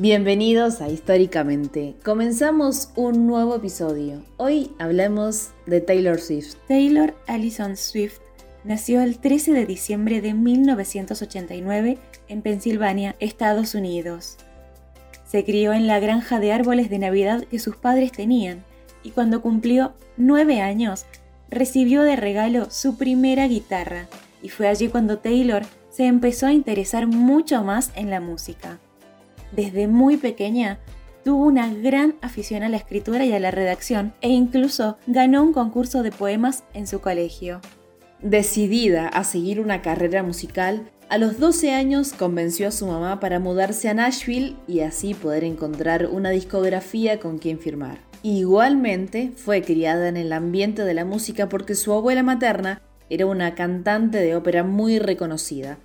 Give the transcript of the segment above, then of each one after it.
Bienvenidos a Históricamente. Comenzamos un nuevo episodio. Hoy hablamos de Taylor Swift. Taylor Allison Swift nació el 13 de diciembre de 1989 en Pensilvania, Estados Unidos. Se crió en la granja de árboles de Navidad que sus padres tenían y cuando cumplió nueve años recibió de regalo su primera guitarra y fue allí cuando Taylor se empezó a interesar mucho más en la música desde muy pequeña tuvo una gran afición a la escritura y a la redacción e incluso ganó un concurso de poemas en su colegio. Decidida a seguir una carrera musical, a los 12 años convenció a su mamá para mudarse a Nashville y así poder encontrar una discografía con quien firmar. Igualmente fue criada en el ambiente de la música porque su abuela materna era una cantante de ópera muy reconocida.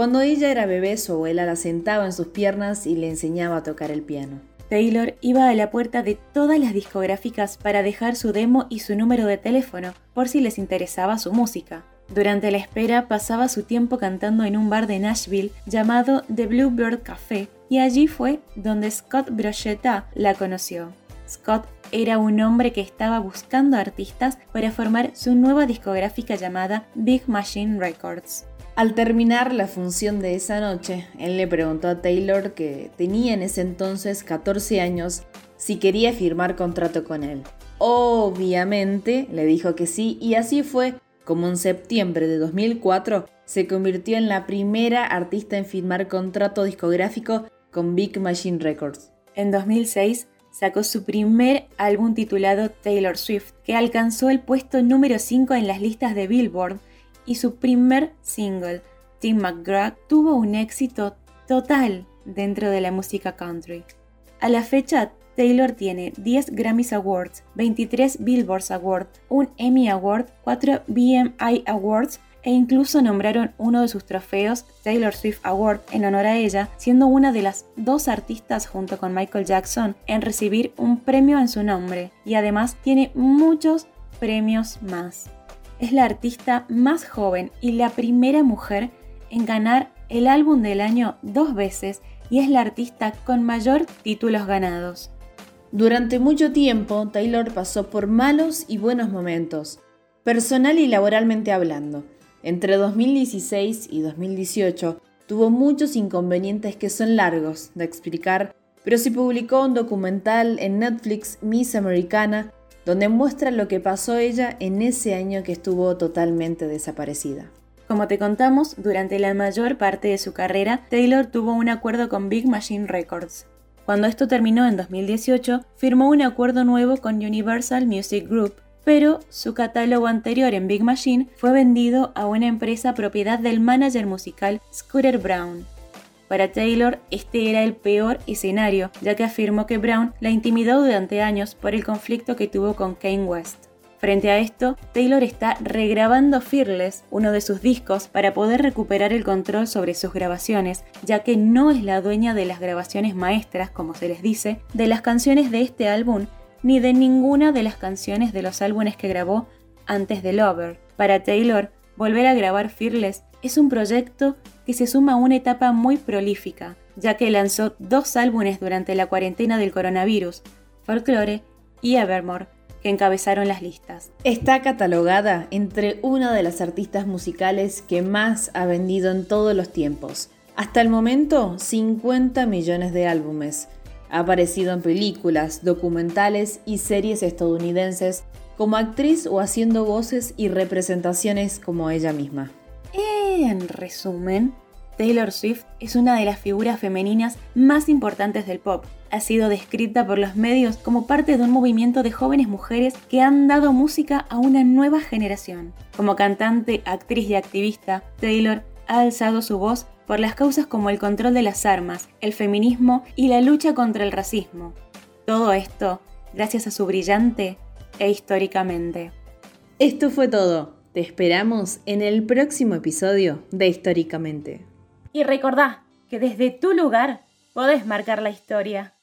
Cuando ella era bebé, su abuela la sentaba en sus piernas y le enseñaba a tocar el piano. Taylor iba a la puerta de todas las discográficas para dejar su demo y su número de teléfono, por si les interesaba su música. Durante la espera pasaba su tiempo cantando en un bar de Nashville llamado The Bluebird Café, y allí fue donde Scott Brocheta la conoció. Scott era un hombre que estaba buscando artistas para formar su nueva discográfica llamada Big Machine Records. Al terminar la función de esa noche, él le preguntó a Taylor, que tenía en ese entonces 14 años, si quería firmar contrato con él. Obviamente le dijo que sí y así fue como en septiembre de 2004 se convirtió en la primera artista en firmar contrato discográfico con Big Machine Records. En 2006 sacó su primer álbum titulado Taylor Swift, que alcanzó el puesto número 5 en las listas de Billboard y su primer single, Tim McGraw, tuvo un éxito total dentro de la música country. A la fecha, Taylor tiene 10 Grammys Awards, 23 Billboard Awards, un Emmy Award, 4 BMI Awards e incluso nombraron uno de sus trofeos, Taylor Swift Award, en honor a ella, siendo una de las dos artistas junto con Michael Jackson en recibir un premio en su nombre y además tiene muchos premios más es la artista más joven y la primera mujer en ganar el álbum del año dos veces y es la artista con mayor títulos ganados. Durante mucho tiempo, Taylor pasó por malos y buenos momentos, personal y laboralmente hablando. Entre 2016 y 2018 tuvo muchos inconvenientes que son largos de explicar, pero se publicó un documental en Netflix Miss Americana donde muestra lo que pasó ella en ese año que estuvo totalmente desaparecida. Como te contamos, durante la mayor parte de su carrera, Taylor tuvo un acuerdo con Big Machine Records. Cuando esto terminó en 2018, firmó un acuerdo nuevo con Universal Music Group, pero su catálogo anterior en Big Machine fue vendido a una empresa propiedad del manager musical Scooter Brown. Para Taylor, este era el peor escenario, ya que afirmó que Brown la intimidó durante años por el conflicto que tuvo con Kane West. Frente a esto, Taylor está regrabando Fearless, uno de sus discos, para poder recuperar el control sobre sus grabaciones, ya que no es la dueña de las grabaciones maestras, como se les dice, de las canciones de este álbum, ni de ninguna de las canciones de los álbumes que grabó antes de Lover. Para Taylor, volver a grabar Fearless es un proyecto que se suma a una etapa muy prolífica, ya que lanzó dos álbumes durante la cuarentena del coronavirus, Folklore y Evermore, que encabezaron las listas. Está catalogada entre una de las artistas musicales que más ha vendido en todos los tiempos. Hasta el momento, 50 millones de álbumes. Ha aparecido en películas, documentales y series estadounidenses como actriz o haciendo voces y representaciones como ella misma. En resumen, Taylor Swift es una de las figuras femeninas más importantes del pop. Ha sido descrita por los medios como parte de un movimiento de jóvenes mujeres que han dado música a una nueva generación. Como cantante, actriz y activista, Taylor ha alzado su voz por las causas como el control de las armas, el feminismo y la lucha contra el racismo. Todo esto gracias a su brillante e históricamente. Esto fue todo. Te esperamos en el próximo episodio de Históricamente. Y recordá que desde tu lugar podés marcar la historia.